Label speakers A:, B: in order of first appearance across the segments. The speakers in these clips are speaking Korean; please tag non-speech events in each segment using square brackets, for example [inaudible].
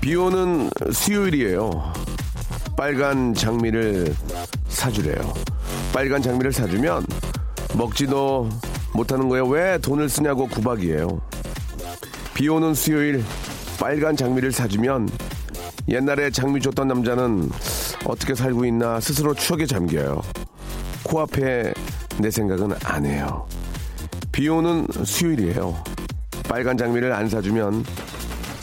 A: 비 오는 수요일이에요. 빨간 장미를 사주래요. 빨간 장미를 사주면 먹지도 못하는 거예요. 왜 돈을 쓰냐고 구박이에요. 비 오는 수요일 빨간 장미를 사주면 옛날에 장미 줬던 남자는 어떻게 살고 있나 스스로 추억에 잠겨요. 코앞에 내 생각은 안 해요. 비 오는 수요일이에요. 빨간 장미를 안 사주면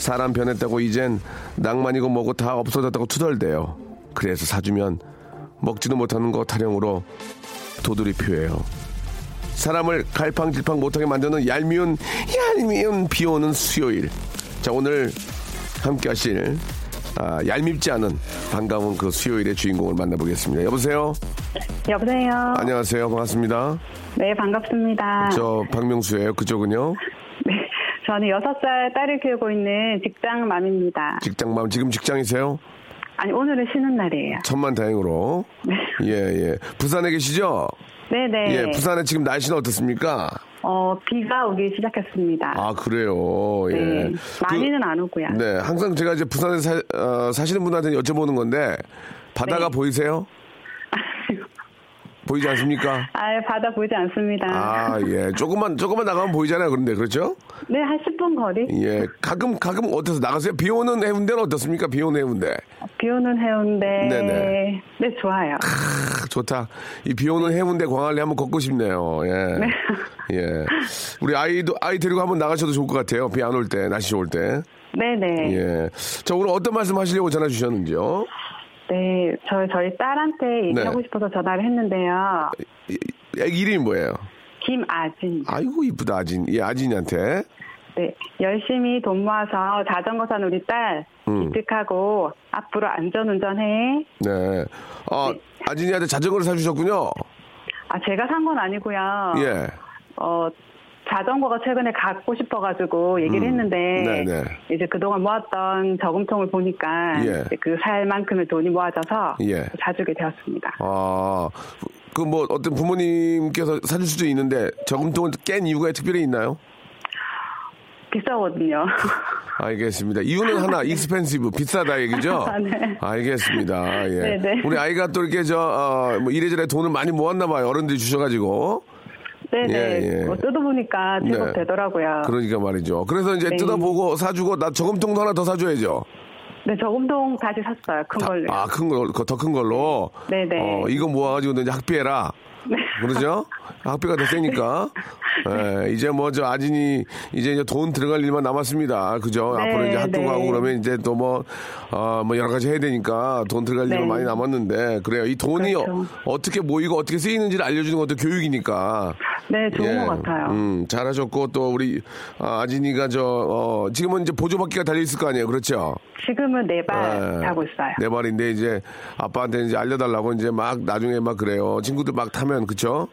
A: 사람 변했다고 이젠 낭만이고 뭐고 다 없어졌다고 투덜대요. 그래서 사주면 먹지도 못하는 거 타령으로 도돌이 표예요. 사람을 갈팡질팡 못하게 만드는 얄미운 얄미운 비오는 수요일. 자 오늘 함께 하실 아, 얄밉지 않은 반가운 그 수요일의 주인공을 만나보겠습니다. 여보세요.
B: 여보세요.
A: 안녕하세요. 반갑습니다.
B: 네, 반갑습니다.
A: 저 박명수예요. 그쪽은요?
B: 네, 저는 6살 딸을 키우고 있는 직장맘입니다.
A: 직장맘 지금 직장이세요?
B: 아니, 오늘은 쉬는 날이에요.
A: 천만 다행으로.
B: 네.
A: 예, 예. 부산에 계시죠?
B: 네네.
A: 예, 부산에 지금 날씨는 어떻습니까?
B: 어, 비가 오기 시작했습니다.
A: 아, 그래요. 예.
B: 네, 많이는 안 오고요.
A: 그, 네, 항상 제가 이제 부산에 사, 어, 사시는 분한테 여쭤보는 건데, 바다가
B: 네.
A: 보이세요? 보이지 않습니까?
B: 아, 바다 보이지 않습니다.
A: 아, 예. 조금만, 조금만 나가면 보이잖아요. 그런데, 그렇죠?
B: 네, 한 10분 거리?
A: 예. 가끔, 가끔 어때서 나가세요? 비 오는 해운대는 어떻습니까? 비 오는 해운대.
B: 비 오는 해운대.
A: 네네.
B: 네, 좋아요.
A: 아, 좋다. 이 비 오는 해운대 광안리 한번 걷고 싶네요. 예.
B: 네. [laughs]
A: 예. 우리 아이도, 아이 데리고 한번 나가셔도 좋을 것 같아요. 비 안 올 때, 날씨 좋을 때.
B: 네네.
A: 예. 자, 오늘 어떤 말씀 하시려고 전화 주셨는지요?
B: 네, 저, 저희 딸한테 얘기하고
A: 네.
B: 싶어서 전화를 했는데요.
A: 이- 애기 이름이 뭐예요?
B: 김아진.
A: 아이고, 이쁘다, 아진. 예, 아진이한테.
B: 네, 열심히 돈 모아서 자전거 산 우리 딸
A: 음.
B: 기특하고 앞으로 안전운전해.
A: 네. 어,
B: 네.
A: 아진이한테 자전거를 사주셨군요.
B: 아, 제가 산 건 아니고요.
A: 예.
B: 어, 자전거가 최근에 갖고 싶어가지고 얘기를
A: 음.
B: 했는데
A: 네네.
B: 이제 그동안 모았던 저금통을 보니까
A: 예.
B: 그 살 만큼의 돈이 모아져서
A: 예.
B: 사주게 되었습니다.
A: 아, 그 뭐 어떤 부모님께서 사줄 수도 있는데 저금통을 깬 이유가 특별히 있나요?
B: 비싸거든요. [laughs]
A: 알겠습니다. 이유는 하나, expensive, 비싸다 얘기죠? [laughs]
B: 아, 네.
A: 알겠습니다. 예.
B: 네네.
A: 우리 아이가 또 이렇게 저, 어, 뭐 이래저래 돈을 많이 모았나 봐요. 어른들이 주셔가지고.
B: 네네.
A: 예, 예.
B: 뭐 뜯어보니까 제법
A: 네.
B: 되더라고요.
A: 그러니까 말이죠. 그래서 이제
B: 네.
A: 뜯어보고 사주고 나 저금통도 하나 더 사줘야죠.
B: 네, 저금통 다시 샀어요. 큰 걸로.
A: 아, 큰 걸, 더 큰 걸로.
B: 네네.
A: 어, 이거 모아가지고 너 이제 학비해라.
B: 네.
A: 그러죠? [laughs] 학비가 더 세니까. [laughs] 예, 이제 뭐 저 아진이 이제 이제 돈 들어갈 일만 남았습니다. 그죠?
B: 네,
A: 앞으로 이제 학교
B: 네.
A: 가고 그러면 이제 또 뭐, 어, 뭐 여러 가지 해야 되니까 돈 들어갈 일만
B: 네.
A: 많이 남았는데 그래요. 이 돈이
B: 그렇죠.
A: 어, 떻게 모이고 어떻게 쓰이는지를 알려주는 것도 교육이니까.
B: 네, 좋은
A: 예,
B: 것 같아요.
A: 음, 잘하셨고 또 우리 아, 아진이가 저, 어, 지금은 이제 보조바퀴가 달려 있을 거 아니에요. 그렇죠?
B: 지금은 네발
A: 예.
B: 타고 있어요.
A: 네 발인데 이제 아빠한테 이제 알려달라고 이제 막 나중에 막 그래요. 친구들 막 타면 그쵸?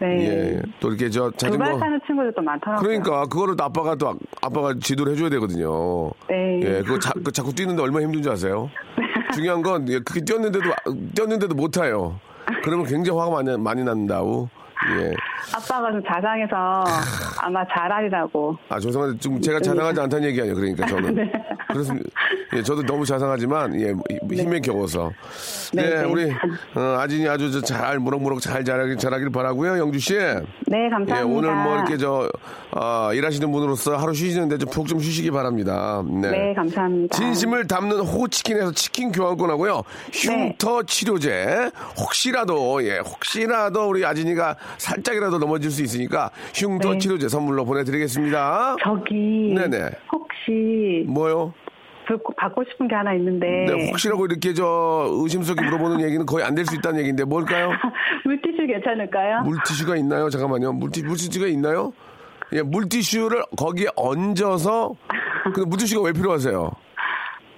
B: 네.
A: 예. 또 이렇게 저 자전거.
B: 타는 친구들도 많더라고요.
A: 그러니까 그거를 또 아빠가 또 아- 아빠가 지도를 해줘야 되거든요.
B: 네.
A: 예. 그거 자, 그 자꾸 뛰는데 얼마나 힘든지 아세요? [laughs] 중요한 건 예, 그게 뛰었는데도 뛰었는데도 못 타요. 그러면 굉장히 화가 많이 많이 난다고. 예.
B: 아빠가 좀 자상해서 아마 잘하리라고.
A: 아 죄송한데 지금 제가 자상하지 않다는 얘기 아니에요. 그러니까 저는 [laughs]
B: 네.
A: 그렇습니다. 예, 저도 너무 자상하지만 예, 힘에 겨워서. 네,
B: 네, 네.
A: 우리 어, 아진이 아주 저 잘 무럭무럭 잘 자라길, 자라길 바라고요, 영주 씨.
B: 네, 감사합니다.
A: 예, 오늘 뭐 이렇게 저 어, 일하시는 분으로서 하루 쉬시는데 좀 푹좀 쉬시기 바랍니다. 네.
B: 네, 감사합니다.
A: 진심을 담는 호치킨에서 치킨 교환권하고요. 흉터
B: 네.
A: 치료제. 혹시라도 예, 혹시라도 우리 아진이가 살짝이라도 넘어질 수 있으니까 흉터
B: 네.
A: 치료제 선물로 보내드리겠습니다.
B: 저기
A: 네네.
B: 혹시
A: 뭐요?
B: 그 받고 싶은 게 하나 있는데
A: 네, 혹시라고 이렇게 저 의심스럽게 물어보는 얘기는 거의 안 될 수 있다는 얘기인데 뭘까요? [laughs]
B: 물티슈 괜찮을까요?
A: 물티슈가 있나요? 잠깐만요. 물티, 물티슈가 있나요? 예, 물티슈를 거기에 얹어서 근데 물티슈가 왜 필요하세요?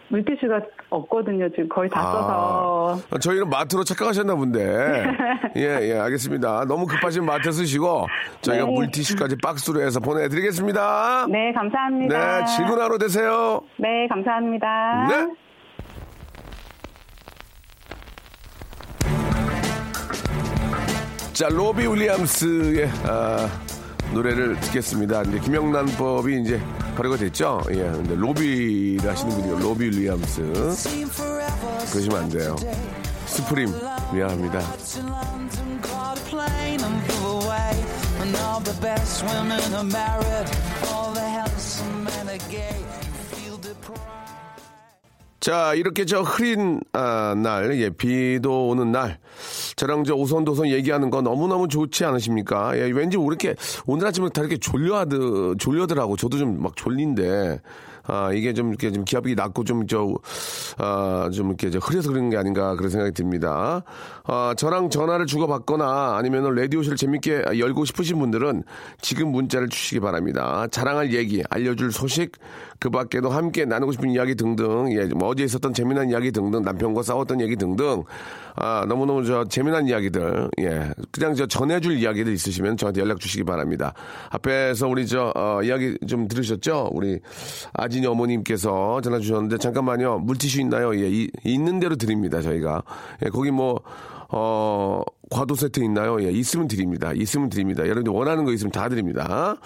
B: 물티슈가 없거든요. 지금 거의 다 써서.
A: 아, 저희는 마트로 착각하셨나 본데. [laughs] 예, 예, 알겠습니다. 너무 급하신 마트 쓰시고 저희가
B: 네.
A: 물티슈까지 박스로 해서 보내드리겠습니다.
B: 네, 감사합니다.
A: 네, 즐거운 하루 되세요.
B: 네, 감사합니다.
A: 네. 자, 로비 윌리엄스의 아, 노래를 듣겠습니다. 이제 김영란법이 이제 발효가 됐죠. 예, 근데 로비를 하시는 분이요. 로비 윌리엄스. 그러시면 안 돼요. 스프림 미안합니다. 자, 이렇게 저 흐린 아, 날, 예, 비도 오는 날, 저랑 저 오선도선 얘기하는 거 너무너무 좋지 않으십니까? 예, 왠지 왜 이렇게 오늘 아침에 다 이렇게 졸려하드, 졸려더라고. 저도 좀 막 졸린데, 아, 이게 좀 이렇게 좀 기압이 낮고 좀 저, 아, 좀 이렇게 저 흐려서 그런 게 아닌가 그런 생각이 듭니다. 아, 저랑 전화를 주고받거나 아니면 라디오쇼를 재밌게 열고 싶으신 분들은 지금 문자를 주시기 바랍니다. 자랑할 얘기, 알려줄 소식, 그 밖에도 함께 나누고 싶은 이야기 등등, 예, 뭐 어제 있었던 재미난 이야기 등등, 남편과 싸웠던 얘기 등등, 아, 너무너무 저 재미난 이야기들, 예, 그냥 저 전해줄 이야기들 있으시면 저한테 연락 주시기 바랍니다. 앞에서 우리 저, 어, 이야기 좀 들으셨죠? 우리 아 진이 어머님께서 전화 주셨는데, 잠깐만요. 물티슈 있나요? 예, 이- 있는 대로 드립니다, 저희가. 예, 거기 뭐, 어, 과도 세트 있나요? 예, 있으면 드립니다. 있으면 드립니다. 여러분들 원하는 거 있으면 다 드립니다.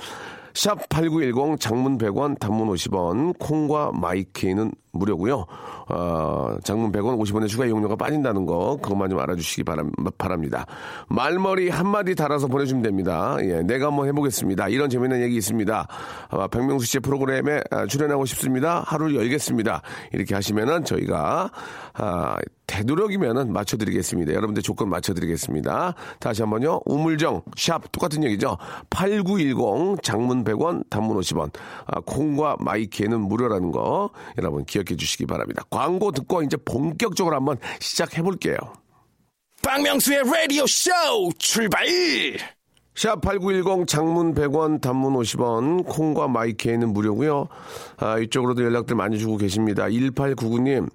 A: 샵8910 장문 100원 단문 50원 콩과 마이케이는 무료고요. 어, 장문 100원 50원의 추가 이용료가 빠진다는 거 그것만 좀 알아주시기 바람, 바랍니다. 말머리 한마디 달아서 보내주면 됩니다. 예, 내가 한번 해보겠습니다. 이런 재미있는 얘기 있습니다. 아, 박명수 씨의 프로그램에 아, 출연하고 싶습니다. 하루를 열겠습니다. 이렇게 하시면은 저희가 아, 되도록이면은 맞춰드리겠습니다. 여러분들 조건 맞춰드리겠습니다. 다시 한번요. 우물정 샵 똑같은 얘기죠. 8910 장문 100원 단문 50원 아, 콩과 마이키에는 무료라는 거 여러분 기억 해 주시기 바랍니다. 광고 듣고 이제 본격적으로 한번 시작해 볼게요.
C: 박명수의 라디오 쇼 출발!
A: 샵8910 장문 100원 단문 50원 콩과 마이케이는 무료고요. 아, 이쪽으로도 연락들 많이 주고 계십니다. 1899님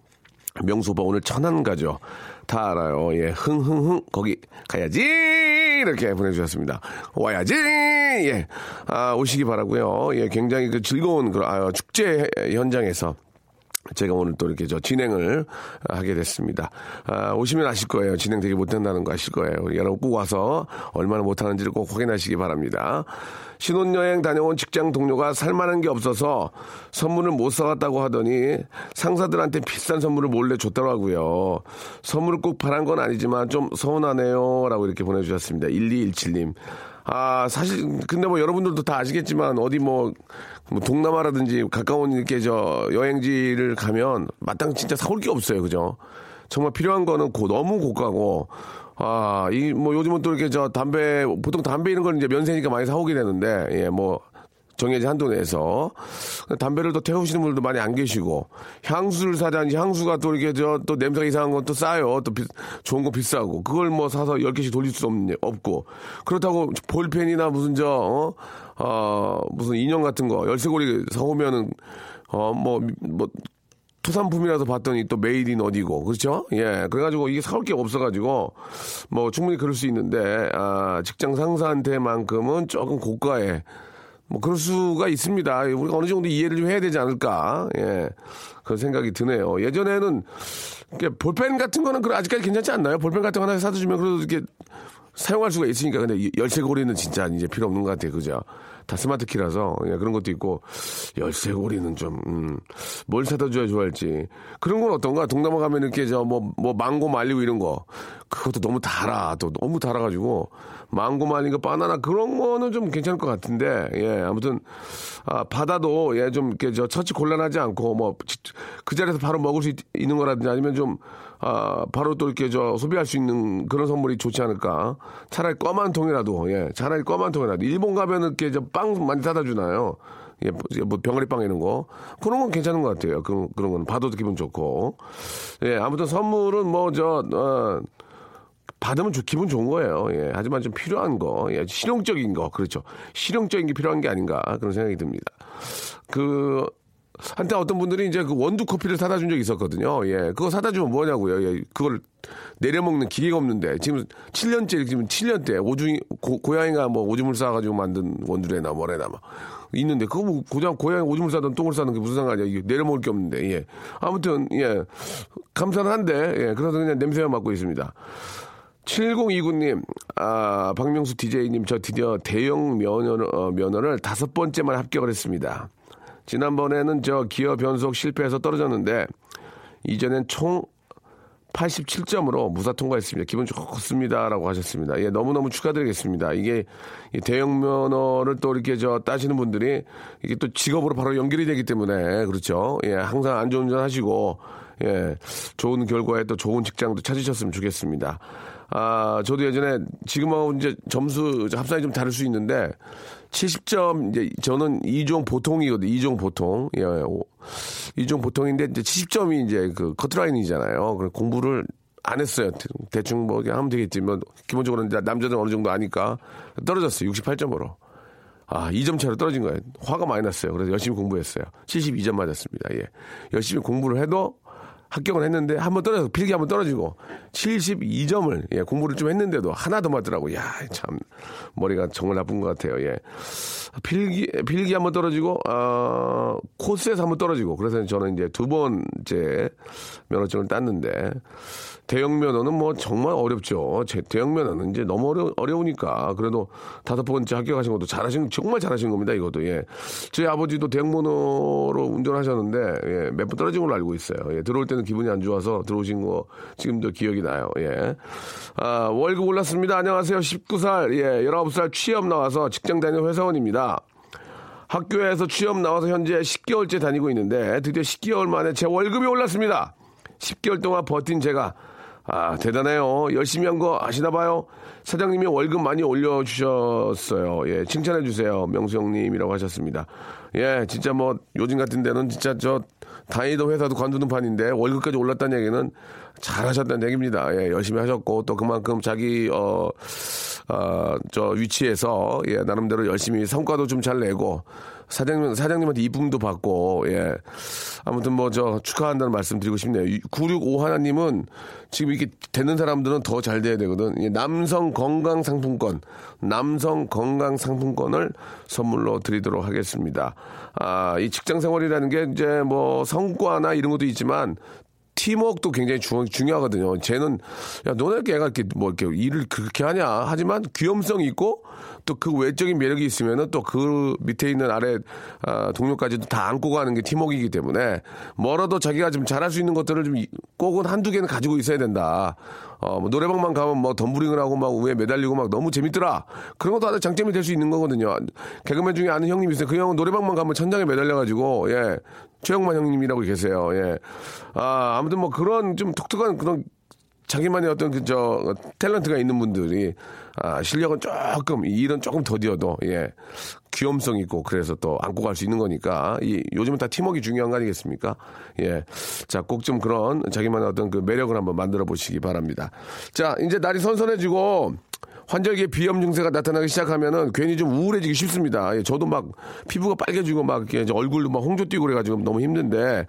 A: 명수 오빠 오늘 천안 가죠. 다 알아요. 예, 흥흥흥 거기 가야지 이렇게 보내주셨습니다. 와야지 예, 아, 오시기 바라고요. 예, 굉장히 그 즐거운 그 아, 축제 현장에서 제가 오늘 또 이렇게 저 진행을 하게 됐습니다. 아, 오시면 아실 거예요. 진행 되게 못한다는 거 아실 거예요. 여러분 꼭 와서 얼마나 못하는지를 꼭 확인하시기 바랍니다. 신혼여행 다녀온 직장 동료가 살만한 게 없어서 선물을 못 사왔다고 하더니 상사들한테 비싼 선물을 몰래 줬더라고요. 선물을 꼭 바란 건 아니지만 좀 서운하네요. 라고 이렇게 보내주셨습니다. 1217님. 아, 사실, 근데 뭐 여러분들도 다 아시겠지만 어디 뭐, 뭐 동남아라든지 가까운 이렇게 저 여행지를 가면 마땅 진짜 사올 게 없어요. 그죠? 정말 필요한 거는 고, 너무 고가고, 아, 이 뭐 요즘은 또 이렇게 저 담배, 보통 담배 이런 건 이제 면세니까 많이 사오게 되는데, 예, 뭐, 정해진 한도 내에서. 담배를 또 태우시는 분들도 많이 안 계시고. 향수를 사자니 향수가 또 이렇게 저 또 냄새가 이상한 건 또 싸요. 또 비- 좋은 거 비싸고. 그걸 뭐 사서 10개씩 돌릴 수 없는 없고. 그렇다고 볼펜이나 무슨 저 어, 어, 무슨 인형 같은 거 열쇠고리 사오면은 어뭐뭐 뭐, 토산품이라도 봤더니 또 made in 어디고. 그렇죠? 예. 그래가지고 이게 사올 게 없어가지고 뭐 충분히 그럴 수 있는데 아 직장 상사한테만큼은 조금 고가에 뭐 그럴 수가 있습니다. 우리가 어느 정도 이해를 좀 해야 되지 않을까? 예. 그런 생각이 드네요. 예전에는 볼펜 같은 거는 그 아직까지 괜찮지 않나요? 볼펜 같은 거 하나 사다 주면 그래도 이렇게 사용할 수가 있으니까 근데 이 열쇠고리는 진짜 이제 필요 없는 것 같아요. 그죠? 다 스마트 키라서 예, 그런 것도 있고 열쇠고리는 좀 음, 뭘 사다 줘야 좋아할지 그런 건 어떤가 동남아 가면 이렇게 저 뭐뭐 망고 말리고 이런 거 그것도 너무 달아 또 너무 달아가지고 망고 말린 거 바나나 그런 거는 좀 괜찮을 것 같은데 예 아무튼 아 바다도 예 좀 이렇게 저 처치 곤란하지 않고 뭐 그 자리에서 바로 먹을 수 있, 는 거라든지 아니면 좀 아, 바로 또 이렇게 저 소비할 수 있는 그런 선물이 좋지 않을까. 차라리 껌 한 통이라도, 예, 차라리 껌 한 통이라도. 일본 가면은 이렇게 저 빵 많이 사다 주나요? 예, 뭐 병아리 빵 이런 거. 그런 건 괜찮은 것 같아요. 그, 그런 건 봐도 기분 좋고. 예, 아무튼 선물은 뭐 저, 어, 받으면 주, 기분 좋은 거예요. 예, 하지만 좀 필요한 거, 예, 실용적인 거, 그렇죠. 실용적인 게 필요한 게 아닌가 그런 생각이 듭니다. 그 한때 어떤 분들이 이제 그 원두 커피를 사다 준 적이 있었거든요. 예. 그거 사다 주면 뭐냐고요. 예. 그걸 내려먹는 기계가 없는데 지금 7년째 지금 7년째 오줌 고, 고양이가 뭐 오줌을 싸 가지고 만든 원두래나 뭐래나 막 있는데 그거 뭐 고장 고양이 오줌을 싸든 똥을 싸든 게 무슨 상관이야 이게 내려먹을 게 없는데 예 아무튼 예 감사는 한데 예 그래서 그냥 냄새만 맡고 있습니다 7029님, 아, 박명수 DJ님, 저 드디어 대형 면허를, 어, 면허를 다섯 번째만 합격을 했습니다. 지난번에는 저 기어 변속 실패해서 떨어졌는데 이전엔 총 87점으로 무사 통과했습니다. 기분 좋습니다 라고 하셨습니다. 예, 너무너무 축하드리겠습니다. 이게 대형 면허를 또 이렇게 저 따시는 분들이 이게 또 직업으로 바로 연결이 되기 때문에 그렇죠. 예, 항상 안전운전 하시고 예, 좋은 결과에 또 좋은 직장도 찾으셨으면 좋겠습니다. 아, 저도 예전에 지금하고 이제 점수 합산이 좀 다를 수 있는데 70점 이제 저는 2종 보통이거든요. 2종 보통. 예. 2종 보통인데 이제 70점이 이제 그 커트라인이잖아요. 그래 공부를 안 했어요. 대충 뭐 하면 되겠지. 뭐 기본적으로 이제 남자들 어느 정도 아니까 떨어졌어요. 68점으로. 아, 2점 차로 떨어진 거예요. 화가 많이 났어요. 그래서 열심히 공부했어요. 72점 맞았습니다. 예. 열심히 공부를 해도 합격을 했는데 한 번 떨어져 필기 한 번 떨어지고 72점을 예, 공부를 좀 했는데도 하나 더 맞더라고. 야, 참 머리가 정말 나쁜 것 같아요. 예. 필기 필기 한번 떨어지고 어, 코스에서 한번 떨어지고 그래서 저는 이제 두 번째 면허증을 땄는데 대형 면허는 뭐 정말 어렵죠. 제 대형 면허는 이제 너무 어려, 어려우니까 그래도 다섯 번째 합격하신 것도 잘하신 정말 잘하신 겁니다. 이것도 예. 저희 아버지도 대형 면허로 운전하셨는데 예, 몇 번 떨어진 걸로 알고 있어요. 예, 들어올 때는 기분이 안 좋아서 들어오신 거 지금도 기억이 나요. 예. 아, 월급 올랐습니다. 안녕하세요. 19살 예, 19살 취업 나와서 직장 다니는 회사원입니다. 학교에서 취업 나와서 현재 10개월째 다니고 있는데 드디어 10개월 만에 제 월급이 올랐습니다. 10개월 동안 버틴 제가 아, 대단해요. 열심히 한 거 아시나 봐요. 사장님이 월급 많이 올려주셨어요. 예, 칭찬해주세요. 명수 형님이라고 하셨습니다. 예, 진짜 뭐, 요즘 같은 데는 진짜 저, 다니던 회사도 관두는 판인데, 월급까지 올랐다는 얘기는 잘하셨다는 얘기입니다. 예, 열심히 하셨고, 또 그만큼 자기, 어, 어, 저 위치에서, 예, 나름대로 열심히 성과도 좀 잘 내고, 사장님, 사장님한테 이쁨도 받고, 예. 아무튼 뭐, 저, 축하한다는 말씀 드리고 싶네요. 965 하나님은 지금 이렇게 되는 사람들은 더 잘 돼야 되거든. 예, 남성 건강 상품권, 남성 건강 상품권을 선물로 드리도록 하겠습니다. 아, 이 직장 생활이라는 게 이제 뭐 성과나 이런 것도 있지만 팀워크도 굉장히 중, 중요하거든요. 쟤는 야 너네 걔가 이렇게 뭐 이렇게 일을 그렇게 하냐 하지만 귀염성이 있고 또 그 외적인 매력이 있으면은 또그 밑에 있는 아래 아, 동료까지도 다 안고 가는 게 팀워크이기 때문에 멀어도 자기가 좀 잘할 수 있는 것들을 좀 꼭은 한두 개는 가지고 있어야 된다. 어, 뭐 노래방만 가면 뭐 덤블링을 하고 막 위에 매달리고 막 너무 재밌더라. 그런 것도 하나 장점이 될 수 있는 거거든요. 개그맨 중에 아는 형님이 있어요. 그 형은 노래방만 가면 천장에 매달려가지고, 예. 최영만 형님이라고 계세요. 예. 아, 아무튼 뭐 그런 좀 독특한 그런 자기만의 어떤 그 저 탤런트가 있는 분들이 아, 실력은 조금 일은 조금 더디어도 예 귀염성 있고 그래서 또 안고 갈 수 있는 거니까 이 요즘은 다 팀워크 중요한 거 아니겠습니까? 예, 자 꼭 좀 그런 자기만의 어떤 그 매력을 한번 만들어 보시기 바랍니다. 자 이제 날이 선선해지고 환절기에 비염 증세가 나타나기 시작하면은 괜히 좀 우울해지기 쉽습니다. 예, 저도 막 피부가 빨개지고 막 이렇게 얼굴도 막 홍조 띄고 그래가지고 너무 힘든데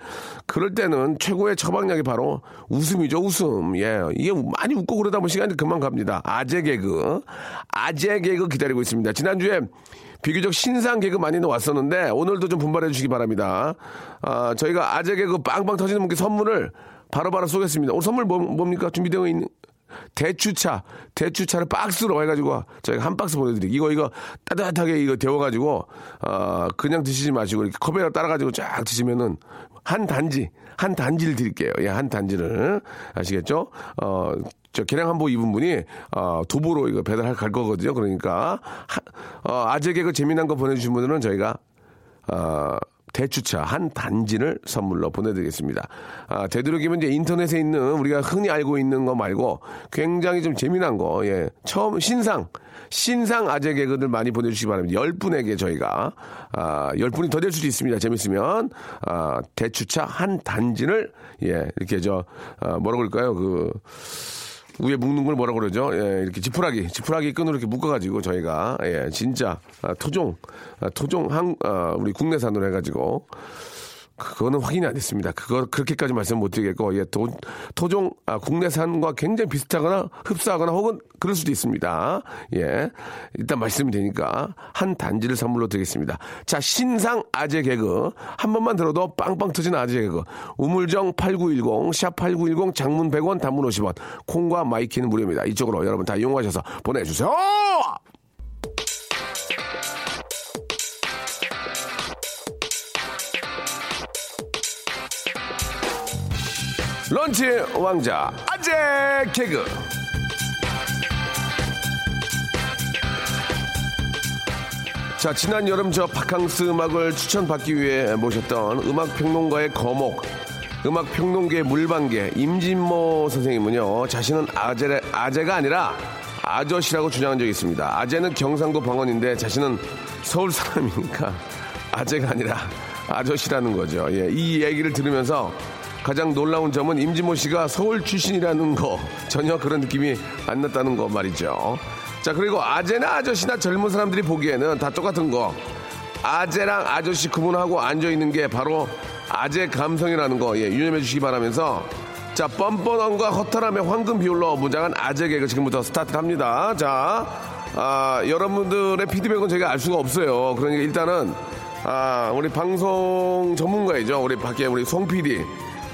A: 그럴 때는 최고의 처방약이 바로 웃음이죠, 웃음. 예, 이게 많이 웃고 그러다 보면 시간이 금방 갑니다. 아재 개그, 아재 개그 기다리고 있습니다. 지난주에 비교적 신상 개그 많이 나왔었는데 오늘도 좀 분발해 주시기 바랍니다. 아, 저희가 아재 개그 빵빵 터지는 분께 선물을 바로바로 쏘겠습니다. 오늘 선물 뭐, 뭡니까? 준비되어 있는 대추차, 대추차를 박스로 해가지고 저희가 한 박스 보내드릴게요. 이거, 이거 따뜻하게 이거 데워가지고, 어, 그냥 드시지 마시고 이렇게 컵에다 따라가지고 쫙 드시면은 한 단지, 한 단지를 드릴게요. 예, 한 단지를. 아시겠죠? 어, 저 개량 한복 입은 분이 어, 도보로 이거 배달할 갈 거거든요. 그러니까 하, 어, 아재 개그 재미난 거 보내주신 분들은 저희가 어, 대추차 한 단지를 선물로 보내드리겠습니다. 아, 되도록이면 이제 인터넷에 있는 우리가 흔히 알고 있는 거 말고 굉장히 좀 재미난 거, 예. 처음 신상, 신상 아재 개그들 많이 보내주시기 바랍니다. 열 분에게 저희가, 아, 열 분이 더 될 수도 있습니다. 재밌으면, 아, 대추차 한 단지를, 예, 이렇게 저, 아, 뭐라고 그럴까요? 그, 위에 묶는 걸 뭐라고 그러죠? 예, 이렇게 지푸라기, 지푸라기 끈으로 이렇게 묶어가지고 저희가, 예, 진짜, 아, 토종, 아, 토종 한, 아, 우리 국내산으로 해가지고, 그거는 확인이 안 됐습니다. 그거 그렇게까지 말씀 못 드리겠고, 예, 도, 토종 아, 국내산과 굉장히 비슷하거나 흡사하거나 혹은 그럴 수도 있습니다. 예, 일단 말씀이 되니까 한 단지를 선물로 드리겠습니다. 자, 신상 아재 개그 한 번만 들어도 빵빵 터지는 아재 개그 우물정 8910 샵 8910 장문 100원 단문 50원 콩과 마이키는 무료입니다. 이쪽으로 여러분 다 이용하셔서 보내주세요. 런치 왕자 아재 개그. 자 지난 여름 저 바캉스 음악을 추천받기 위해 모셨던 음악평론가의 거목 음악평론계의 물방개 임진모 선생님은요 자신은 아재, 아재가 아니라 아저씨라고 주장한 적이 있습니다. 아재는 경상도 방언인데 자신은 서울 사람이니까 아재가 아니라 아저씨라는 거죠. 예, 이 얘기를 들으면서 가장 놀라운 점은 임진모 씨가 서울 출신이라는 거 전혀 그런 느낌이 안 났다는 거 말이죠. 자 그리고 아재나 아저씨나 젊은 사람들이 보기에는 다 똑같은 거 아재랑 아저씨 구분하고 앉아 있는 게 바로 아재 감성이라는 거 예, 유념해 주시기 바라면서 자 뻔뻔함과 허탈함의 황금 비율로 무장한 아재 개그 지금부터 스타트합니다. 자 아, 여러분들의 피드백은 저희가 알 수가 없어요. 그러니까 일단은 아, 우리 방송 전문가이죠. 우리 밖에 우리 송 PD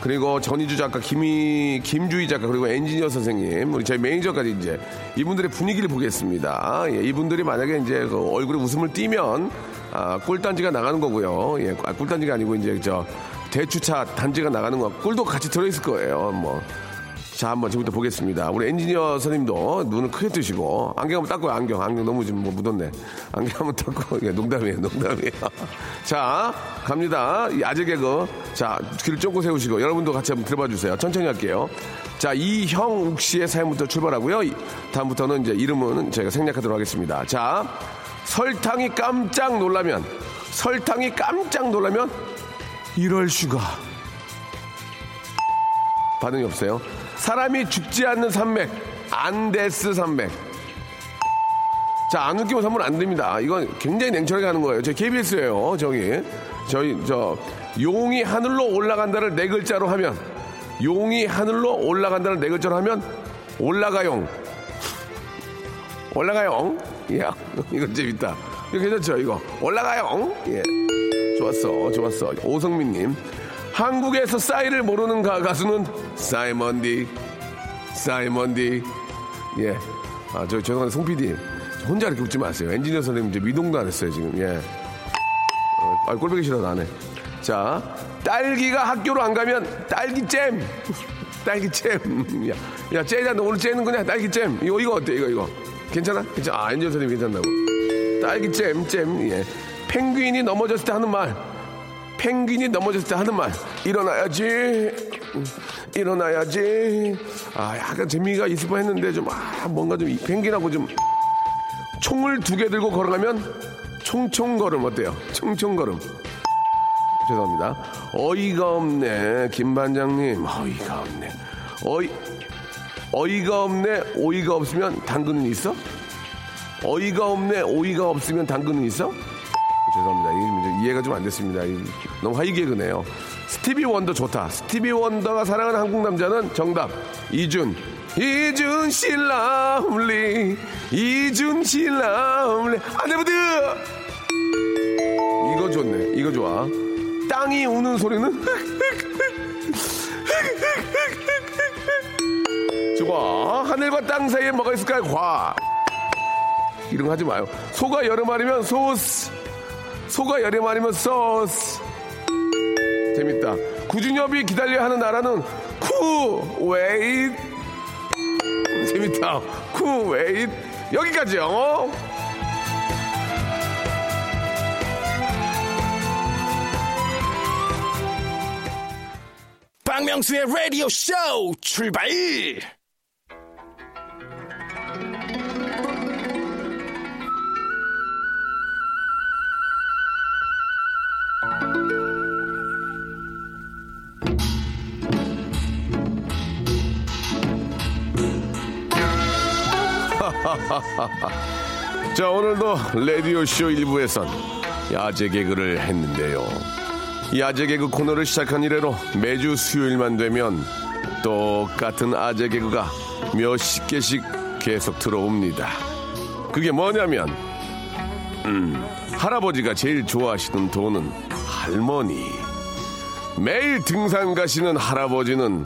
A: 그리고 전희주 작가, 김희, 김주희 작가, 그리고 엔지니어 선생님, 우리 저희 매니저까지 이제 이분들의 분위기를 보겠습니다. 예, 이분들이 만약에 이제 그 얼굴에 웃음을 띠면, 아, 꿀단지가 나가는 거고요. 예, 아, 꿀단지가 아니고 이제 저 대추차 단지가 나가는 거, 꿀도 같이 들어있을 거예요. 뭐. 자, 한번 지금부터 보겠습니다. 우리 엔지니어 선생님도 눈을 크게 뜨시고, 안경 한번 닦고요, 안경. 안경 너무 지금 뭐 묻었네. 안경 한번 닦고, 예, 농담이에요, 농담이에요. [laughs] 자, 갑니다. 이 아재 개그. 자, 귀를 쫑고 세우시고, 여러분도 같이 한번 들어봐 주세요. 천천히 할게요. 자, 이형욱 씨의 사연부터 출발하고요. 이- 다음부터는 이제 이름은 저희가 생략하도록 하겠습니다. 자, 설탕이 깜짝 놀라면, 설탕이 깜짝 놀라면, 이럴 수가. 반응이 없어요. 사람이 죽지 않는 산맥, 안데스 산맥. 자, 안 웃기면 선물 안 됩니다. 이건 굉장히 냉철하게 하는 거예요. 저희 KBS예요, 저기. 저희, 저, 용이 하늘로 올라간다를 네 글자로 하면, 용이 하늘로 올라간다를 네 글자로 하면, 올라가용. 올라가용. [laughs] 야, 이거 재밌다. 이거 괜찮죠, 이거. 올라가용. 예. 좋았어, 좋았어. 오성민님. 한국에서 싸이를 모르는 가, 가수는 사이먼디. 사이먼디. 예. 아, 저, 죄송한데, 송 PD. 혼자 이렇게 웃지 마세요. 엔지니어 선생님 이제 미동도 안 했어요, 지금. 예. 어, 아, 꼴보기 싫어서 안 해. 자, 딸기가 학교로 안 가면 딸기잼. 딸기잼. [laughs] 야, 야, 쟤자, 너 오늘 째는 거냐? 딸기잼. 이거, 이거 어때? 이거, 이거. 괜찮아? 괜찮아. 아, 엔지니어 선생님 괜찮다고. 딸기잼, 잼. 예. 펭귄이 넘어졌을 때 하는 말. 펭귄이 넘어졌을 때 하는 말. 일어나야지. 일어나야지. 아, 약간 재미가 있을 뻔 했는데 좀, 아, 뭔가 좀, 이 펭귄하고 좀, 총을 두 개 들고 걸어가면 총총걸음 어때요? 총총걸음. 죄송합니다. 어이가 없네, 김 반장님. 어이가 없네. 어이, 어이가 없네, 오이가 없으면 당근은 있어? 어이가 없네, 오이가 없으면 당근은 있어? 죄송합니다. 이해가 좀 안 됐습니다. 이- 너무 high 개그네요. 스티비 원더 좋다. 스티비 원더가 사랑하는 한국 남자는 정답. 이준. 이준 씨 lovely. 이준 씨 lovely. 아내부드 이거 좋네. 이거 좋아. 땅이 우는 소리는 [laughs] 좋아. 하늘 하늘과 땅 사이에 뭐가 있을까요? 과. 이런 거 하지 마요. 소가 여러 마리면 소스. 소가 여러 마리면 소스. 재밌다. 구준엽이 기다려야 하는 나라는 쿠웨이트. 재밌다. 쿠웨이트. 여기까지요.
D: 박명수의 라디오 쇼 출발! [laughs]
A: 자, 오늘도 라디오쇼 1부에선 야제 개그를 했는데요. 야제 개그 코너를 시작한 이래로 매주 수요일만 되면 똑같은 아재 개그가 몇십 개씩 계속 들어옵니다. 그게 뭐냐면, 음, 할아버지가 제일 좋아하시는 돈은 할머니. 매일 등산 가시는 할아버지는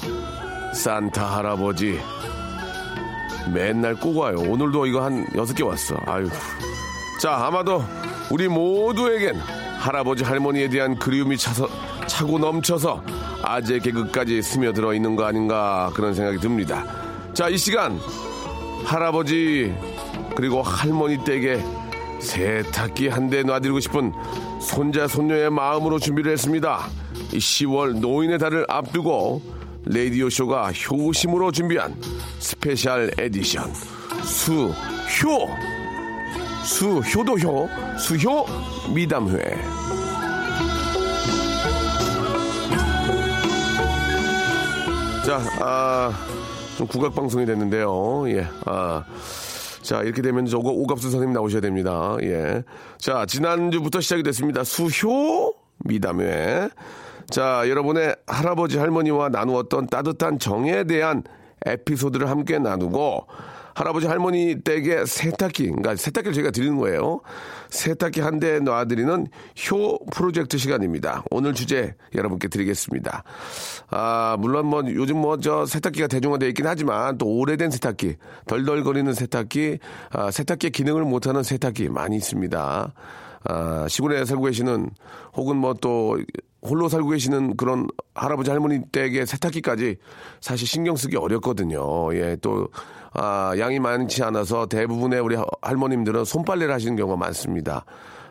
A: 산타 할아버지. 맨날 꼭 와요. 오늘도 이거 한 여섯 개 왔어. 아유. 자, 아마도 우리 모두에겐 할아버지 할머니에 대한 그리움이 차서, 차고 넘쳐서 아재 개그까지 스며들어 있는 거 아닌가 그런 생각이 듭니다. 자, 이 시간 할아버지 그리고 할머니 댁에 세탁기 한 대 놔드리고 싶은 손자 손녀의 마음으로 준비를 했습니다. 이 10월 노인의 달을 앞두고 라디오 쇼가 효심으로 준비한 special edition 수효 수효도효 수효 미담회 자, 아, 좀 국악 방송이 됐는데요. 예, 아. 자, 이렇게 되면 저거 오갑수 선생님 나오셔야 됩니다. 예. 자, 지난주부터 시작이 됐습니다. 수효 미담회. 자, 여러분의 할아버지 할머니와 나누었던 따뜻한 정에 대한 에피소드를 함께 나누고 할아버지 할머니 댁에 세탁기, 그러니까 세탁기를 저희가 드리는 거예요. 세탁기 한 대 놔드리는 효 프로젝트 시간입니다. 오늘 주제 여러분께 드리겠습니다. 아, 물론 뭐 요즘 뭐 저 세탁기가 대중화되어 있긴 하지만 또 오래된 세탁기, 덜덜거리는 세탁기, 아, 세탁기의 기능을 못하는 세탁기 많이 있습니다. 아, 시골에 살고 계시는 혹은 뭐 또 홀로 살고 계시는 그런 할아버지 할머니 댁의 세탁기까지 사실 신경 쓰기 어렵거든요. 예, 또, 아, 양이 많지 않아서 대부분의 우리 할머님들은 손빨래를 하시는 경우가 많습니다.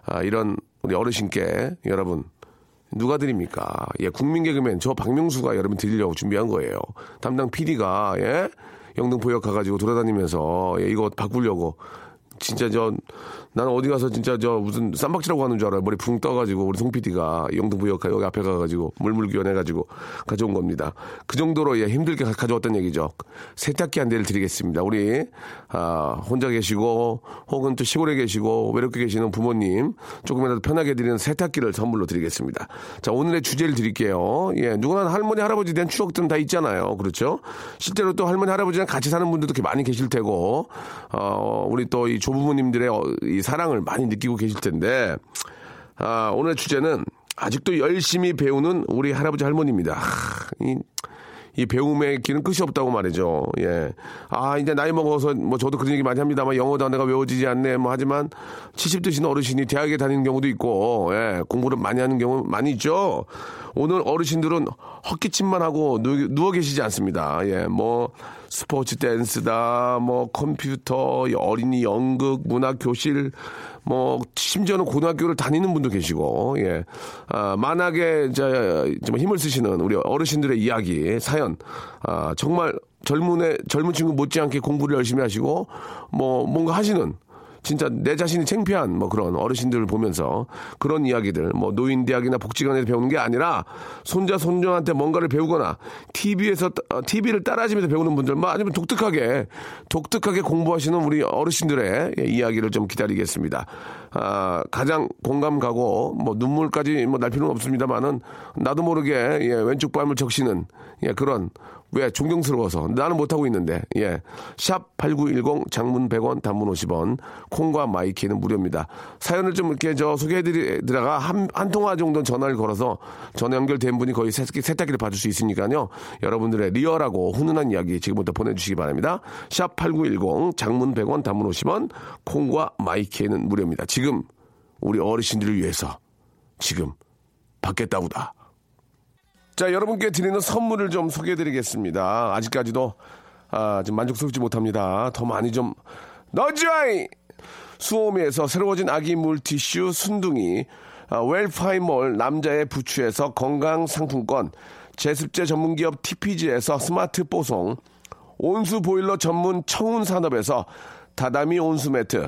A: 아, 이런 우리 어르신께 여러분, 누가 드립니까? 예, 국민 개그맨 저 박명수가 여러분 드리려고 준비한 거예요. 담당 PD가, 예, 영등포역 가가지고 돌아다니면서, 예, 이거 바꾸려고. 진짜 저 나는 어디 가서 진짜 저 무슨 쌈박지라고 하는 줄 알아요. 머리 붕 떠가지고 우리 송 PD가 영등부역 여기 앞에 가가지고 물물교환해가지고 가져온 겁니다. 그 정도로 예, 힘들게 가- 가져왔던 얘기죠. 세탁기 한 대를 드리겠습니다. 우리 아, 혼자 계시고 혹은 또 시골에 계시고 외롭게 계시는 부모님 조금이라도 편하게 드리는 세탁기를 선물로 드리겠습니다. 자 오늘의 주제를 드릴게요. 예, 누구나 할머니 할아버지에 대한 추억들은 다 있잖아요. 그렇죠? 실제로 또 할머니 할아버지랑 같이 사는 분들도 많이 계실 테고 어, 우리 또 이 조부모님들의 어, 이 사랑을 많이 느끼고 계실 텐데 아, 오늘 주제는 아직도 열심히 배우는 우리 할아버지 할머니입니다. 하, 이, 이 배움의 길은 끝이 없다고 말이죠. 예. 아, 이제 나이 먹어서 뭐 저도 그런 얘기 많이 합니다만 영어 단어가 외워지지 않네. 뭐 하지만 70 드신 어르신이 대학에 다니는 경우도 있고, 예. 공부를 많이 하는 경우 많이 있죠. 오늘 어르신들은 헛기침만 하고 누, 누워 계시지 않습니다. 예. 뭐 스포츠 댄스다, 뭐 컴퓨터, 어린이 연극, 문학 교실, 뭐 심지어는 고등학교를 다니는 분도 계시고 예. 아, 만하게 좀 힘을 쓰시는 우리 어르신들의 이야기 사연 아, 정말 젊은의 젊은 친구 못지않게 공부를 열심히 하시고 뭐 뭔가 하시는 진짜 내 자신이 창피한 뭐 그런 어르신들을 보면서 그런 이야기들 뭐 노인 대학이나 복지관에서 배우는 게 아니라 손자 손녀한테 뭔가를 배우거나 TV에서 TV를 따라하시면서 배우는 분들 뭐 아니면 독특하게 독특하게 공부하시는 우리 어르신들의 예, 이야기를 좀 기다리겠습니다. 아, 가장 공감 가고 뭐 눈물까지 뭐 날 필요는 없습니다만은 나도 모르게 예, 왼쪽 뺨을 적시는 예, 그런 왜? 존경스러워서. 나는 못하고 있는데. 예. 샵 8910 장문 100원 단문 50원. 콩과 마이키는 무료입니다. 사연을 좀 이렇게 저 소개해드리다가 한, 한 통화 정도 전화를 걸어서 전화 연결된 분이 거의 세탁기, 세탁기를 봐줄 수 있으니까요. 여러분들의 real하고 훈훈한 이야기 지금부터 보내주시기 바랍니다. 샵 8910 장문 100원 단문 50원. 콩과 마이키는 무료입니다. 지금 우리 어르신들을 위해서 지금 받겠다우다. 자, 여러분께 드리는 선물을 좀 소개해 드리겠습니다. 아직까지도, 아, 좀 만족스럽지 못합니다. 더 많이 좀, 너지와이! 수오미에서 새로워진 아기 물티슈 순둥이, 아, 웰파이몰 남자의 부추에서 건강 상품권, 제습제 전문기업 TPG에서 스마트 뽀송, 온수 보일러 전문 청운 산업에서 다다미 온수 매트,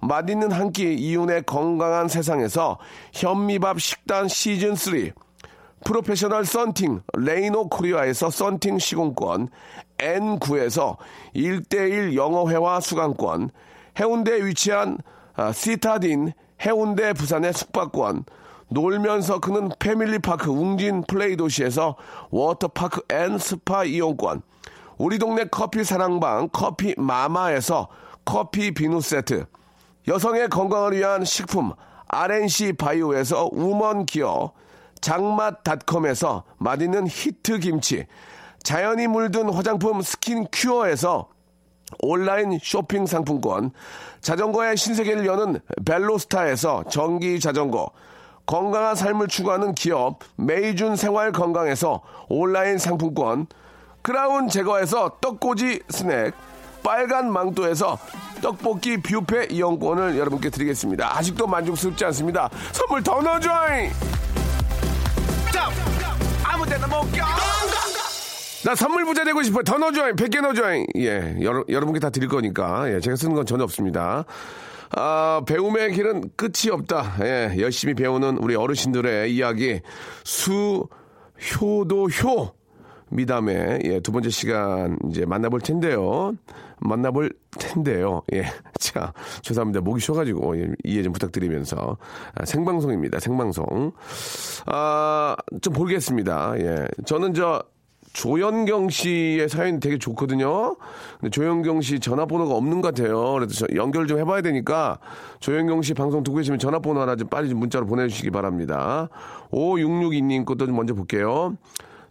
A: 맛있는 한 끼 이윤의 건강한 세상에서 현미밥 식단 시즌 3 professional 썬팅 레이노 코리아에서 썬팅 시공권 N9에서 1대1 영어회화 수강권 해운대에 위치한 아, 시타딘 해운대 부산의 숙박권 놀면서 크는 family park 웅진 플레이 도시에서 워터파크 and 스파 이용권 우리 동네 커피 사랑방 커피 마마에서 커피 비누 세트 여성의 건강을 위한 식품 RNC 바이오에서 우먼 기어 장맛닷컴에서 맛있는 히트 김치 자연이 물든 화장품 스킨 큐어에서 온라인 쇼핑 상품권 자전거의 신세계를 여는 벨로스타에서 전기 자전거 건강한 삶을 추구하는 기업 메이준 생활 건강에서 온라인 상품권 크라운 제거에서 떡꼬지 스낵 빨간 망토에서 떡볶이 뷔페 이용권을 여러분께 드리겠습니다. 아직도 만족스럽지 않습니다. 선물 더 넣어줘잉! 나 선물 부자 되고 싶어. 더 넣어줘잉! 100개 넣어줘잉! 예, 여러, 여러분께 다 드릴 거니까. 예, 제가 쓰는 건 전혀 없습니다. 아, 배움의 길은 끝이 없다. 예, 열심히 배우는 우리 어르신들의 이야기. 수, 효도, 효. 미담의 예, 두 번째 시간 이제 만나볼 텐데요. 만나볼 텐데요. 예. [laughs] 자, 죄송합니다. 목이 쉬어가지고 예, 이해 좀 부탁드리면서 아, 생방송입니다. 생방송. 아, 좀 보겠습니다. 예. 저는 저 조현경 씨의 사연이 되게 좋거든요. 근데 조현경 씨 전화번호가 없는 것 같아요. 그래서 연결 좀 해봐야 되니까 조현경 씨 방송 듣고 계시면 전화번호 하나 좀 빨리 좀 문자로 보내주시기 바랍니다. 5662님 것도 좀 먼저 볼게요.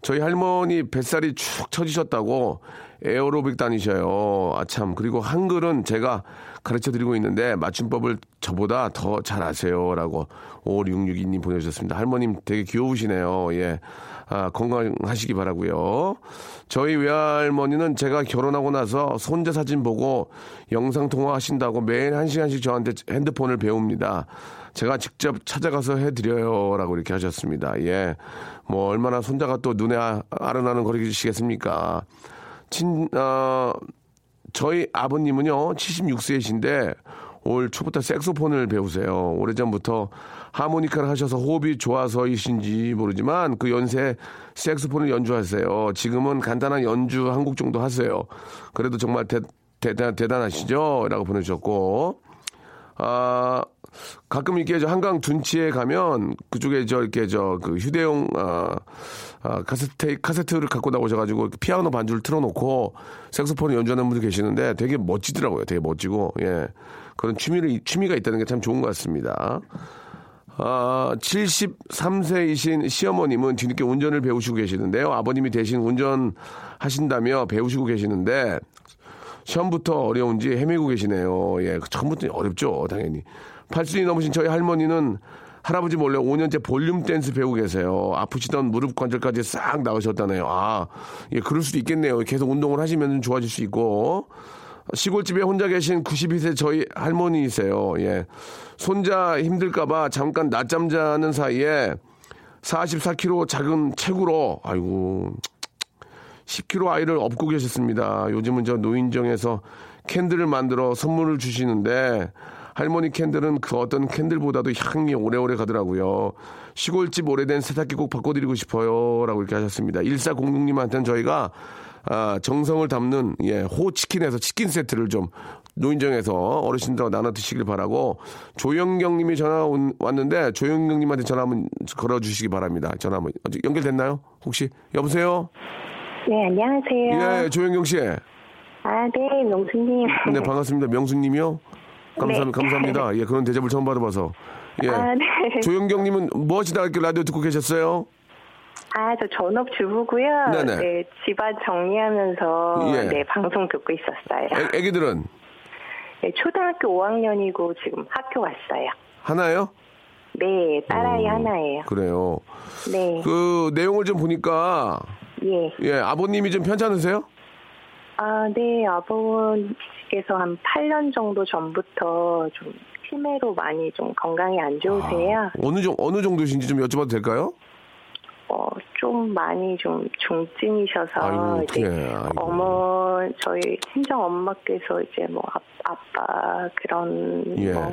A: 저희 할머니 뱃살이 축 처지셨다고 에어로빅 다니셔요. 아 참. 그리고 한글은 제가 가르쳐 드리고 있는데 맞춤법을 저보다 더 잘 아세요. 라고 5662님 보내주셨습니다. 할머님 되게 귀여우시네요. 예. 아, 건강하시기 바라고요 저희 외할머니는 제가 결혼하고 나서 손자 사진 보고 영상통화 하신다고 매일 한 시간씩 저한테 핸드폰을 배웁니다. 제가 직접 찾아가서 해드려요. 라고 이렇게 하셨습니다. 예. 뭐, 얼마나 손자가 또 눈에 아, 아른아른 거리시겠습니까? 친, 어, 저희 아버님은요, 76세이신데, 올 초부터 색소폰을 배우세요. 오래전부터 하모니카를 하셔서 호흡이 좋아서이신지 모르지만 그 연세에 색소폰을 연주하세요. 지금은 간단한 연주 한 곡 정도 하세요. 그래도 정말 대, 대단, 대단하시죠? 라고 보내주셨고, 아, 가끔 이렇게 저 한강 둔치에 가면 그쪽에 저 이렇게 저 그 휴대용 아, 아 카세트 카세트를 갖고 나오셔가지고 피아노 반주를 틀어놓고 색소폰을 연주하는 분들 계시는데 되게 멋지더라고요. 되게 멋지고 예 그런 취미를 취미가 있다는 게 참 좋은 것 같습니다. 아, 73세이신 시어머님은 뒤늦게 운전을 배우시고 계시는데요. 아버님이 대신 운전하신다며 배우시고 계시는데 처음부터 어려운지 헤매고 계시네요. 예, 처음부터 어렵죠, 당연히. 80이 넘으신 저희 할머니는 할아버지 몰래 5년째 볼륨 댄스 배우고 계세요. 아프시던 무릎 관절까지 싹 나으셨다네요. 아, 예, 그럴 수도 있겠네요. 계속 운동을 하시면 좋아질 수 있고. 시골집에 혼자 계신 92세 저희 할머니이세요. 예. 손자 힘들까봐 잠깐 낮잠 자는 사이에 44kg 작은 체구로, 아이고, 10kg 아이를 업고 계셨습니다. 요즘은 저 노인정에서 candle을 만들어 선물을 주시는데 할머니 candle은 그 어떤 candle보다도 향이 오래오래 가더라고요. 시골집 오래된 세탁기 꼭 바꿔드리고 싶어요. 라고 이렇게 하셨습니다. 1406님한테는 저희가 아, 정성을 담는 예, 호치킨에서 치킨 세트를 좀 노인정에서 어르신들하고 나눠 드시길 바라고 조영경 님이 전화 온- 왔는데 조영경 님한테 전화 한번 걸어 주시기 바랍니다. 전화 한번 연결됐나요? 혹시 여보세요?
E: 네, 안녕하세요.
A: 예, 조영경 씨.
E: 아, 네, 명수님.
A: 네, 반갑습니다. 명수 님이요? 감사,
E: 네.
A: 감사합니다. 예, 그런 대접을 처음 받아봐서. 예.
E: 아, 네.
A: 조영경 님은 뭐 하시다가 이렇게 라디오 듣고 계셨어요?
E: 아, 저 전업 주부고요.
A: 네네.
E: 네, 집안 정리하면서
A: 예.
E: 네, 방송 듣고 있었어요.
A: 애, 기들은
E: 네, 초등학교 5학년이고 지금 학교 왔어요.
A: 하나요?
E: 네, 딸아이
A: 어,
E: 하나예요.
A: 그래요.
E: 네,
A: 그 내용을 좀 보니까
E: 예.
A: 예, 아버님이 좀 편찮으세요?
E: 아, 네, 아버님 께서 한 8년 정도 전부터 좀 치매로 많이 좀 건강이 안 좋으세요.
A: 어느 정 어느 정도신지 좀 여쭤봐도 될까요?
E: 어, 좀 많이 좀 중증이셔서
A: 아이고,
E: 이제. 어머 저희 친정 엄마께서 이제 뭐 아, 아빠 그런
A: 예.
E: 뭐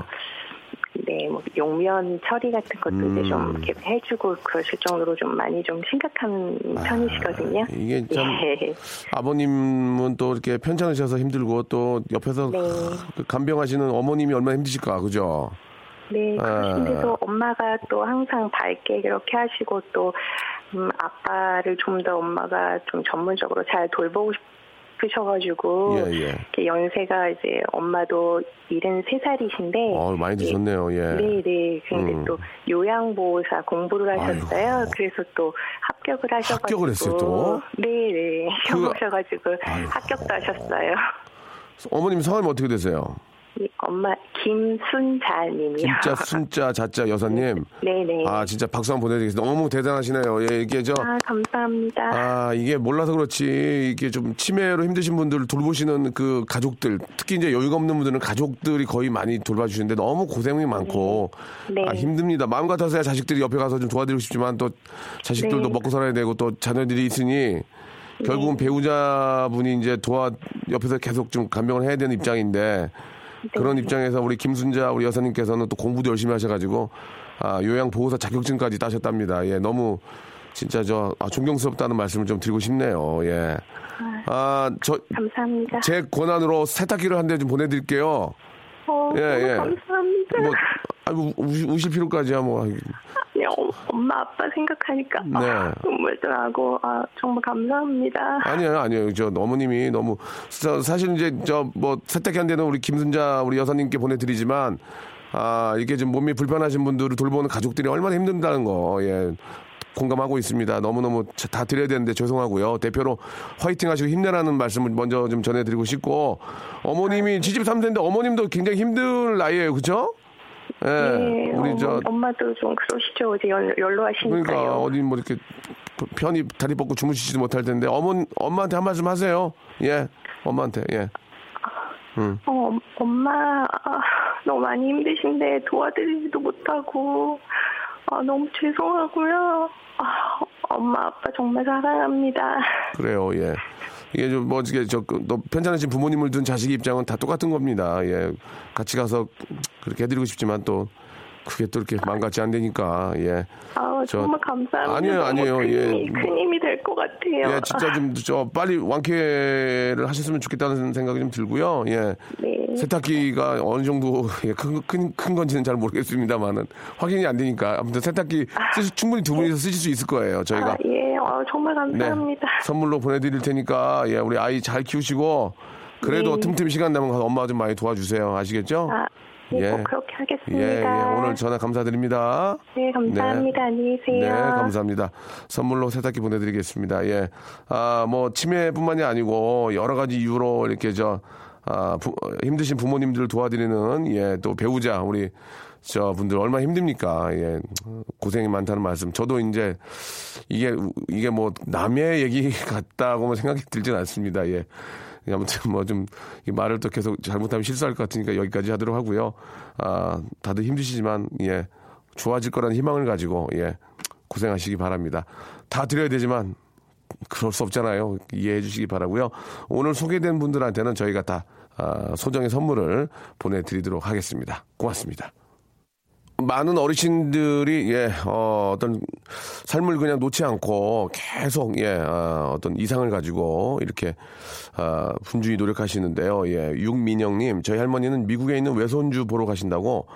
E: 네, 뭐 용면 처리 같은 것도
A: 음.
E: 이제 좀 이렇게 해주고 그러실 정도로 좀 많이 좀 심각한 편이시거든요.
A: 아, 이게 [laughs] 참
E: 예.
A: 아버님은 또 이렇게 편찮으셔서 힘들고 또 옆에서
E: 네.
A: 그 간병하시는 어머님이 얼마나 힘드실까, 그죠?
E: 네,
A: 아.
E: 그러신데도 엄마가 또 항상 밝게 그렇게 하시고 또 음, 아빠를 좀 더 엄마가 좀 전문적으로 잘 돌보고 싶 으셔가지고
A: 예, 예.
E: 이렇게 연세가 이제 엄마도 73살이신데
A: 어, 많이 드셨네요, 예.
E: 네, 네. 근데
A: 음.
E: 또 요양보호사 공부를 하셨어요.
A: 아이고.
E: 그래서 또 합격을 하셔가지고
A: 합격을 했어요, 또?
E: 네, 네. 시험
A: 그-
E: 보셔가지고. 합격도 하셨어요.
A: 어머님 성함이 어떻게 되세요?
E: 이 엄마 김순자님이요.
A: 진짜 순자 자자 여사님. [laughs]
E: 네, 네.
A: 아 진짜 박수 한번 보내드리겠습니다. 너무 대단하시네요. 예, 이게 저
E: 아, 감사합니다.
A: 아, 이게 몰라서 그렇지, 이게 좀 치매로 힘드신 분들을 돌보시는 그 가족들, 특히 이제 여유가 없는 분들은 가족들이 거의 많이 돌봐주시는데 너무 고생이 많고,
E: 네.
A: 아, 힘듭니다. 마음 같아서야 자식들이 옆에 가서 좀 도와드리고 싶지만 또 자식들도
E: 네.
A: 먹고 살아야 되고 또 자녀들이 있으니 결국은 배우자분이 이제 도와, 옆에서 계속 좀 간병을 해야 되는 입장인데 그런 입장에서 우리 김순자 우리 여사님께서는 또 공부도 열심히 하셔가지고 아, 요양보호사 자격증까지 따셨답니다. 예, 너무 진짜 저 아, 존경스럽다는 말씀을 좀 드리고 싶네요. 예. 아, 저,
E: 감사합니다.
A: 제 권한으로 세탁기를 한 대 좀 보내드릴게요.
E: 어,
A: 예, 예.
E: 감사합니다.
A: 뭐, 아이고, 우시, 우실 필요까지야, 뭐.
E: 어, 엄마 아빠 생각하니까
A: 네.
E: 아, 눈물도 나고 아, 정말 감사합니다.
A: 아니에요, 아니에요. 저 어머님이 너무 사- 사실 이제 저 뭐 세탁기 한 대는 우리 김순자 우리 여사님께 보내드리지만 아 이게 좀 몸이 불편하신 분들을 돌보는 가족들이 얼마나 힘든다는 거 예. 공감하고 있습니다. 너무너무 자- 다 드려야 되는데 죄송하고요. 대표로 화이팅 하시고 힘내라는 말씀을 먼저 좀 전해드리고 싶고 어머님이 지집 3세인데 어머님도 굉장히 힘든 나이에요. 그죠? 예.
E: 네,
A: 우리
E: 어머,
A: 저
E: 엄마도 좀 그러시죠. 이제 연, 연로하시니까요.
A: 그러니까 어디 뭐 이렇게 편히 다리 뻗고 주무시지도 못할 텐데 어머 엄마한테 한 말씀 하세요. 예, 엄마한테 예.
E: 어, 엄- 엄마 아, 너무 많이 힘드신데 도와드리지도 못하고 아, 너무 죄송하고요. 아, 엄마 아빠 정말 사랑합니다.
A: 그래요, 예. 이게 좀 뭐 이게 저또 편찮으신 부모님을 둔 자식의 입장은 다 똑같은 겁니다. 예, 같이 가서 그렇게 해드리고 싶지만 또 그게 또 이렇게 마음 같지 않으니까 예.
E: 아,
A: 저-
E: 정말 감사합니다.
A: 아니에요, 아니에요.
E: 큰,
A: 예,
E: 큰 힘이 될 것 같아요.
A: 예, 진짜 좀 저 빨리 완쾌를 하셨으면 좋겠다는 생각이 좀 들고요. 예.
E: 네.
A: 세탁기가 어느 정도 예, 큰, 큰, 큰 건지는 잘 모르겠습니다만은 확인이 안 되니까 아무튼 세탁기 쓰시- 충분히 두 분이서 쓰실 수 있을 거예요. 저희가
E: 아, 예, 어, 정말 감사합니다.
A: 네, 선물로 보내드릴 테니까 예, 우리 아이 잘 키우시고 그래도
E: 네.
A: 틈틈이 시간 나면 가서 엄마 좀 많이 도와주세요. 아시겠죠?
E: 아, 네,
A: 예.
E: 꼭 그렇게
A: 예,
E: 하겠습니다.
A: 예, 오늘 전화 감사드립니다.
E: 네, 감사합니다. 안녕히 계세요.
A: 네, 감사합니다. 선물로 세탁기 보내드리겠습니다. 예. 아, 뭐, 치매뿐만이 아니고, 여러 가지 이유로 이렇게 저, 아, 부- 힘드신 부모님들을 도와드리는, 예, 또 배우자, 우리, 저 분들 얼마나 힘듭니까? 예. 고생이 많다는 말씀. 저도 이제, 이게, 이게 뭐, 남의 얘기 [laughs] 같다고만 생각이 들진 않습니다. 예. 아무튼 뭐 좀 말을 또 계속 잘못하면 실수할 것 같으니까 여기까지 하도록 하고요. 아, 다들 힘드시지만 예. 좋아질 거라는 희망을 가지고 예. 고생하시기 바랍니다. 다 드려야 되지만 그럴 수 없잖아요. 이해해 주시기 바라고요. 오늘 소개된 분들한테는 저희가 다 아, 소정의 선물을 보내드리도록 하겠습니다. 고맙습니다. 많은 어르신들이 예 어, 어떤 삶을 그냥 놓지 않고 계속 예 어, 떤 이상을 가지고 이렇게 어, 분주히 노력하시는데요. 예 육민영님 저희 할머니는 미국에 있는 외손주 보러 가신다고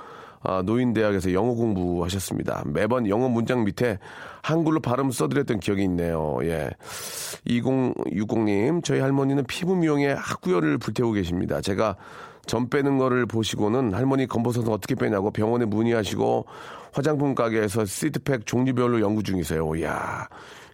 A: 아, 노인대학에서 영어 공부하셨습니다. 매번 영어 문장 밑에 한글로 발음 써드렸던 기억이 있네요. 예. 2060님, 저희 할머니는 피부 미용에 학구열을 불태우고 계십니다. 제가 점 빼는 거를 보시고는 할머니 검버섯은 어떻게 빼냐고 병원에 문의하시고 화장품 가게에서 시트팩 종류별로 연구 중이세요. 이야.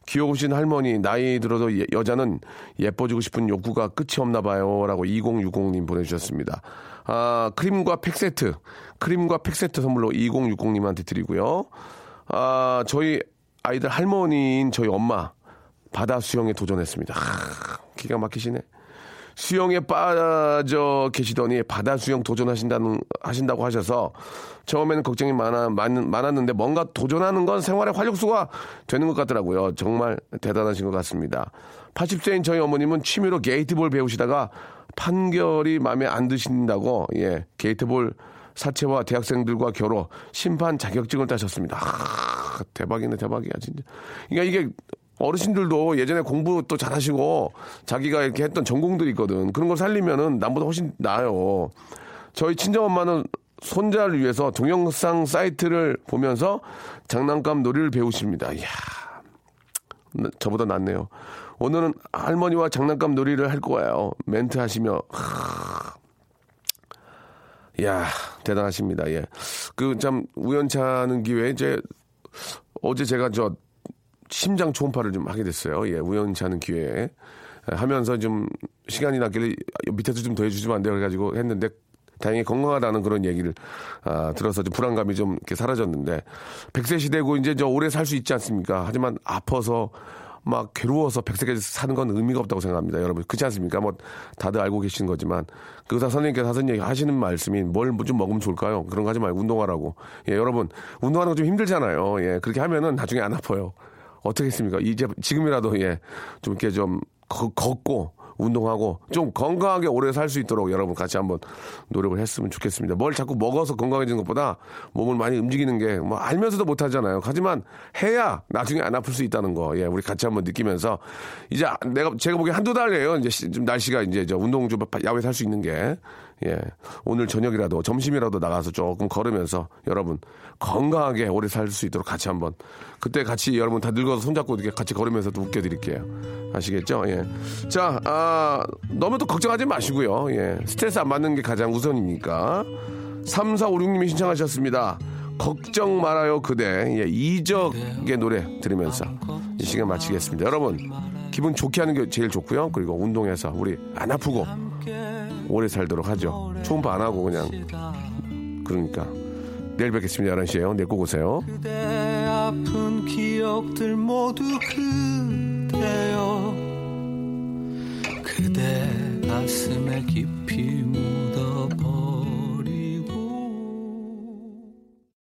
A: 귀여우신 할머니, 나이 들어도 예, 여자는 예뻐지고 싶은 욕구가 끝이 없나 봐요. 라고 2060님 보내주셨습니다. 아, 크림과 팩 세트, 크림과 팩 세트 선물로 2060님한테 드리고요. 아, 저희 아이들 할머니인 저희 엄마, 바다 수영에 도전했습니다. 하, 기가 막히시네. 수영에 빠져 계시더니 바다 수영 도전하신다는 하신다고 하셔서 처음에는 걱정이 많아 많, 많았는데 뭔가 도전하는 건 생활의 활력소가 되는 것 같더라고요. 정말 대단하신 것 같습니다. 80세인 저희 어머님은 취미로 게이트볼 배우시다가 판결이 마음에 안 드신다고 예 게이트볼 사채와 대학생들과 겨뤄 심판 자격증을 따셨습니다. 아, 대박이네 대박이야 진짜. 그러니까 이게 어르신들도 예전에 공부 또 잘하시고 자기가 이렇게 했던 전공들이 있거든. 그런 걸 살리면은 남보다 훨씬 나아요. 저희 친정엄마는 손자를 위해서 동영상 사이트를 보면서 장난감 놀이를 배우십니다. 이야, 저보다 낫네요. 오늘은 할머니와 장난감 놀이를 할 거예요. 멘트 하시며. 하... 이야, 대단하십니다. 예. 그 참 우연찮은 기회에 이제 어제 제가 저 심장 초음파를 좀 하게 됐어요. 예, 우연치 않은 기회에. 하면서 좀 시간이 났길래 밑에서 좀 더 해주시면 안 돼요. 그래가지고 했는데 다행히 건강하다는 그런 얘기를 아, 들어서 좀 불안감이 좀 이렇게 사라졌는데 100세 시대고 이제 저 오래 살 수 있지 않습니까? 하지만 아파서 막 괴로워서 100세까지 사는 건 의미가 없다고 생각합니다. 여러분. 그렇지 않습니까? 뭐 다들 알고 계신 거지만 그 의사 선생님께서 하신 얘기 하시는 말씀이 뭘 좀 먹으면 좋을까요? 그런 거 하지 말고 운동하라고. 예, 여러분. 운동하는 거 좀 힘들잖아요. 예, 그렇게 하면은 나중에 안 아파요. 어떻게 했습니까? 이제 지금이라도 예, 좀 이렇게 좀 걷고 운동하고 좀 건강하게 오래 살 수 있도록 여러분 같이 한번 노력을 했으면 좋겠습니다. 뭘 자꾸 먹어서 건강해지는 것보다 몸을 많이 움직이는 게 뭐 알면서도 못 하잖아요. 하지만 해야 나중에 안 아플 수 있다는 거. 예, 우리 같이 한번 느끼면서 이제 내가 제가 보기엔 한두 달이에요. 이제 좀 날씨가 이제 저 운동 좀 야외 살수 있는 게. 예. 오늘 저녁이라도 점심이라도 나가서 조금 걸으면서 여러분 건강하게 오래 살 수 있도록 같이 한번 그때 같이 여러분 다 늙어서 손잡고 이렇게 같이 걸으면서도 웃겨드릴게요. 아시겠죠? 예. 자, 아, 너무 또 걱정하지 마시고요. 예. 스트레스 안 받는 게 가장 우선이니까. 3456님이 신청하셨습니다. 걱정 말아요 그대 예, 이적의 노래 들으면서 이 시간 마치겠습니다. 여러분 기분 좋게 하는 게 제일 좋고요. 그리고 운동해서 우리 안 아프고 오래 살도록 하죠. 초음파 안 하고 그냥 그러니까 내일 뵙겠습니다. 11시에요. 내일 꼭 오세요.
F: 그대 아픈 기억들 모두 그대여 그대 가슴에 깊이 묻어버